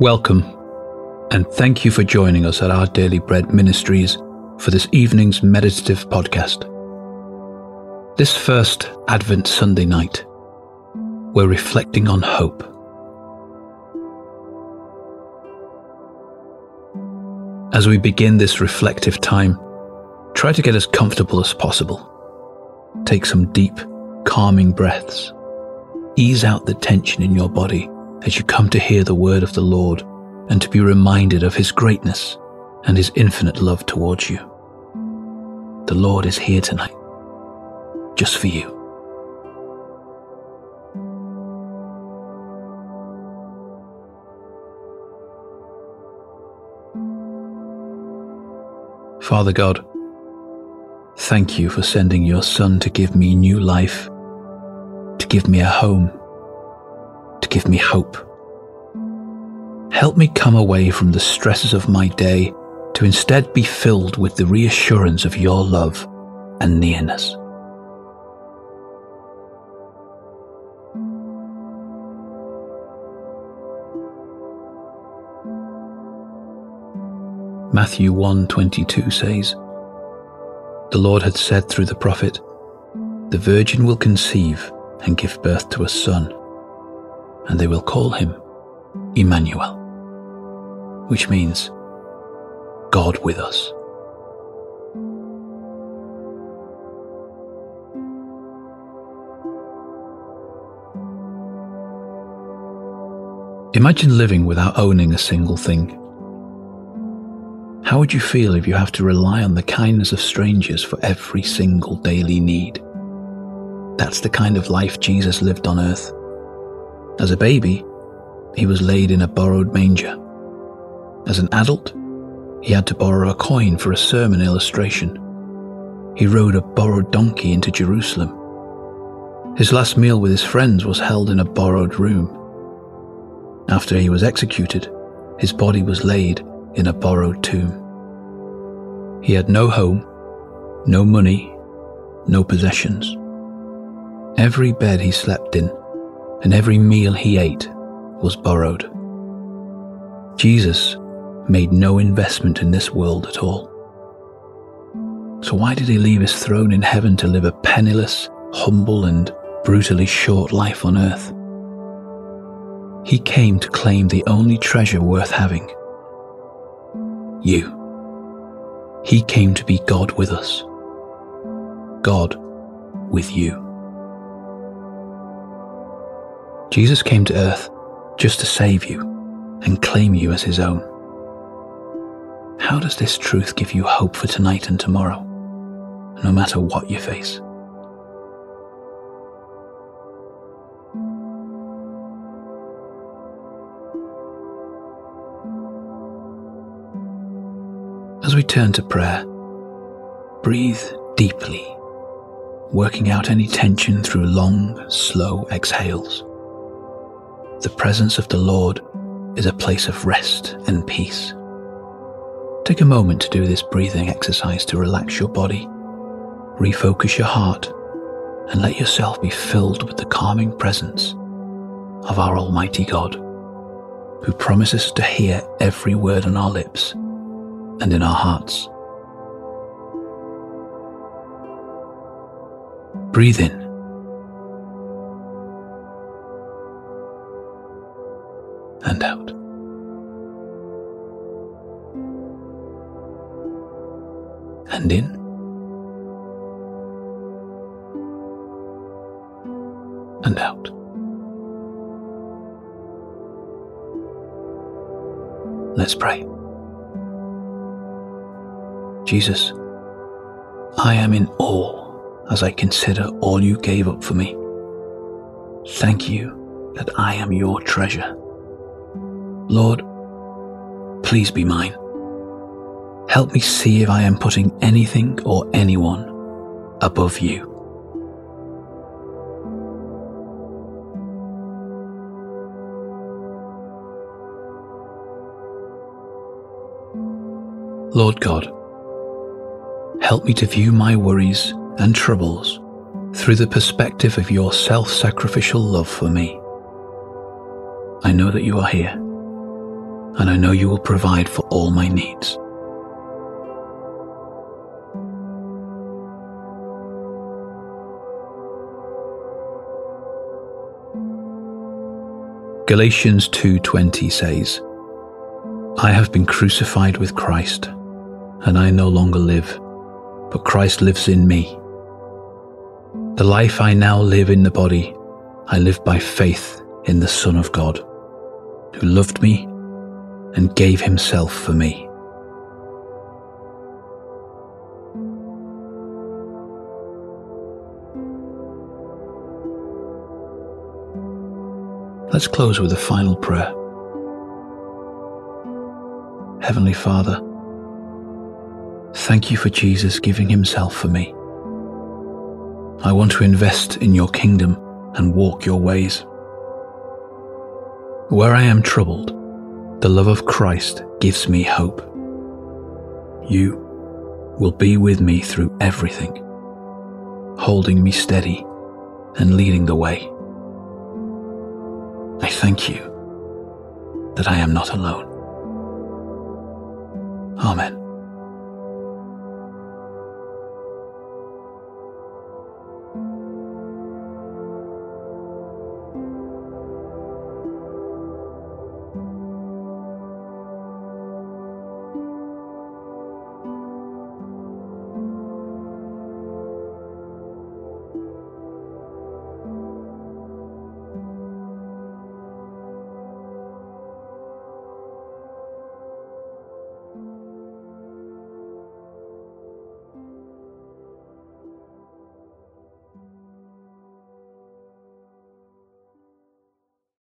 Welcome, and thank you for joining us at our Daily Bread Ministries for this evening's meditative podcast. This first Advent Sunday night, we're reflecting on hope. As we begin this reflective time, try to get as comfortable as possible. Take some deep, calming breaths. Ease out the tension in your body as you come to hear the word of the Lord and to be reminded of his greatness and his infinite love towards you. The Lord is here tonight, just for you. Father God, thank you for sending your Son to give me new life, to give me a home, give me hope. Help me come away from the stresses of my day to instead be filled with the reassurance of your love and nearness. Matthew 1:22 says, The Lord had said through the prophet, The virgin will conceive and give birth to a son, and they will call him Emmanuel, which means God with us. Imagine living without owning a single thing. How would you feel if you have to rely on the kindness of strangers for every single daily need? That's the kind of life Jesus lived on earth. As a baby, he was laid in a borrowed manger. As an adult, he had to borrow a coin for a sermon illustration. He rode a borrowed donkey into Jerusalem. His last meal with his friends was held in a borrowed room. After he was executed, his body was laid in a borrowed tomb. He had no home, no money, no possessions. Every bed he slept in and every meal he ate was borrowed. Jesus made no investment in this world at all. So why did he leave his throne in heaven to live a penniless, humble, and brutally short life on earth? He came to claim the only treasure worth having you. He came to be God with us. God with you. Jesus came to earth just to save you and claim you as his own. How does this truth give you hope for tonight and tomorrow, no matter what you face? As we turn to prayer, breathe deeply, working out any tension through long, slow exhales. The presence of the Lord is a place of rest and peace. Take a moment to do this breathing exercise to relax your body, refocus your heart, and let yourself be filled with the calming presence of our Almighty God, who promises to hear every word on our lips and in our hearts. Breathe in. And out. And in. And out. Let's pray. Jesus, I am in awe as I consider all you gave up for me. Thank you that I am your treasure. Lord, please be mine. Help me see if I am putting anything or anyone above you. Lord God, help me to view my worries and troubles through the perspective of your self sacrificial love for me. I know that you are here, and I know you will provide for all my needs. Galatians 2:20 says, I have been crucified with Christ, and I no longer live, but Christ lives in me. The life I now live in the body, I live by faith in the Son of God, who loved me and gave himself for me. Let's close with a final prayer. Heavenly Father, thank you for Jesus giving himself for me. I want to invest in your kingdom and walk your ways. Where I am troubled, the love of Christ gives me hope. You will be with me through everything, holding me steady and leading the way. I thank you that I am not alone. Amen.